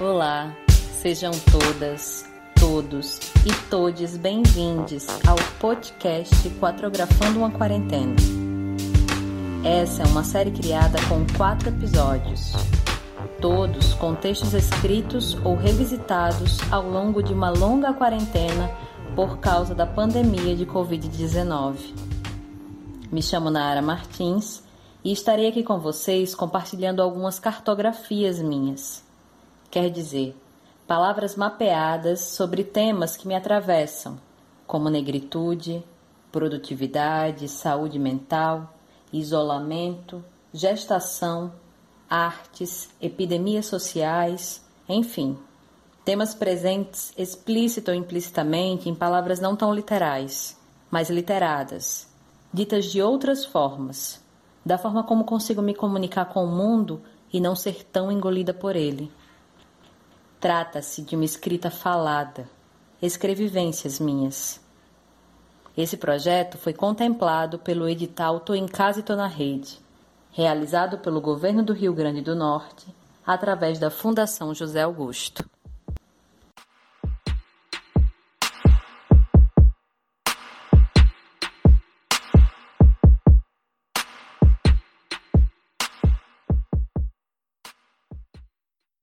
Olá, sejam todas, todos e todes bem-vindos ao podcast Quatrografando uma Quarentena. Essa é uma série criada com quatro episódios, todos com textos escritos ou revisitados ao longo de uma longa quarentena por causa da pandemia de Covid-19. Me chamo Nara Martins e estarei aqui com vocês compartilhando algumas cartografias minhas quer dizer, palavras mapeadas sobre temas que me atravessam, como negritude, produtividade, saúde mental, isolamento, gestação, artes, epidemias sociais, enfim, temas presentes explícito ou implicitamente em palavras não tão literais, mas literadas, ditas de outras formas, da forma como consigo me comunicar com o mundo e não ser tão engolida por ele. Trata-se de uma escrita falada, escrevivências minhas. Esse projeto foi contemplado pelo edital Tô em Casa e Tô na Rede, realizado pelo governo do Rio Grande do Norte através da Fundação José Augusto.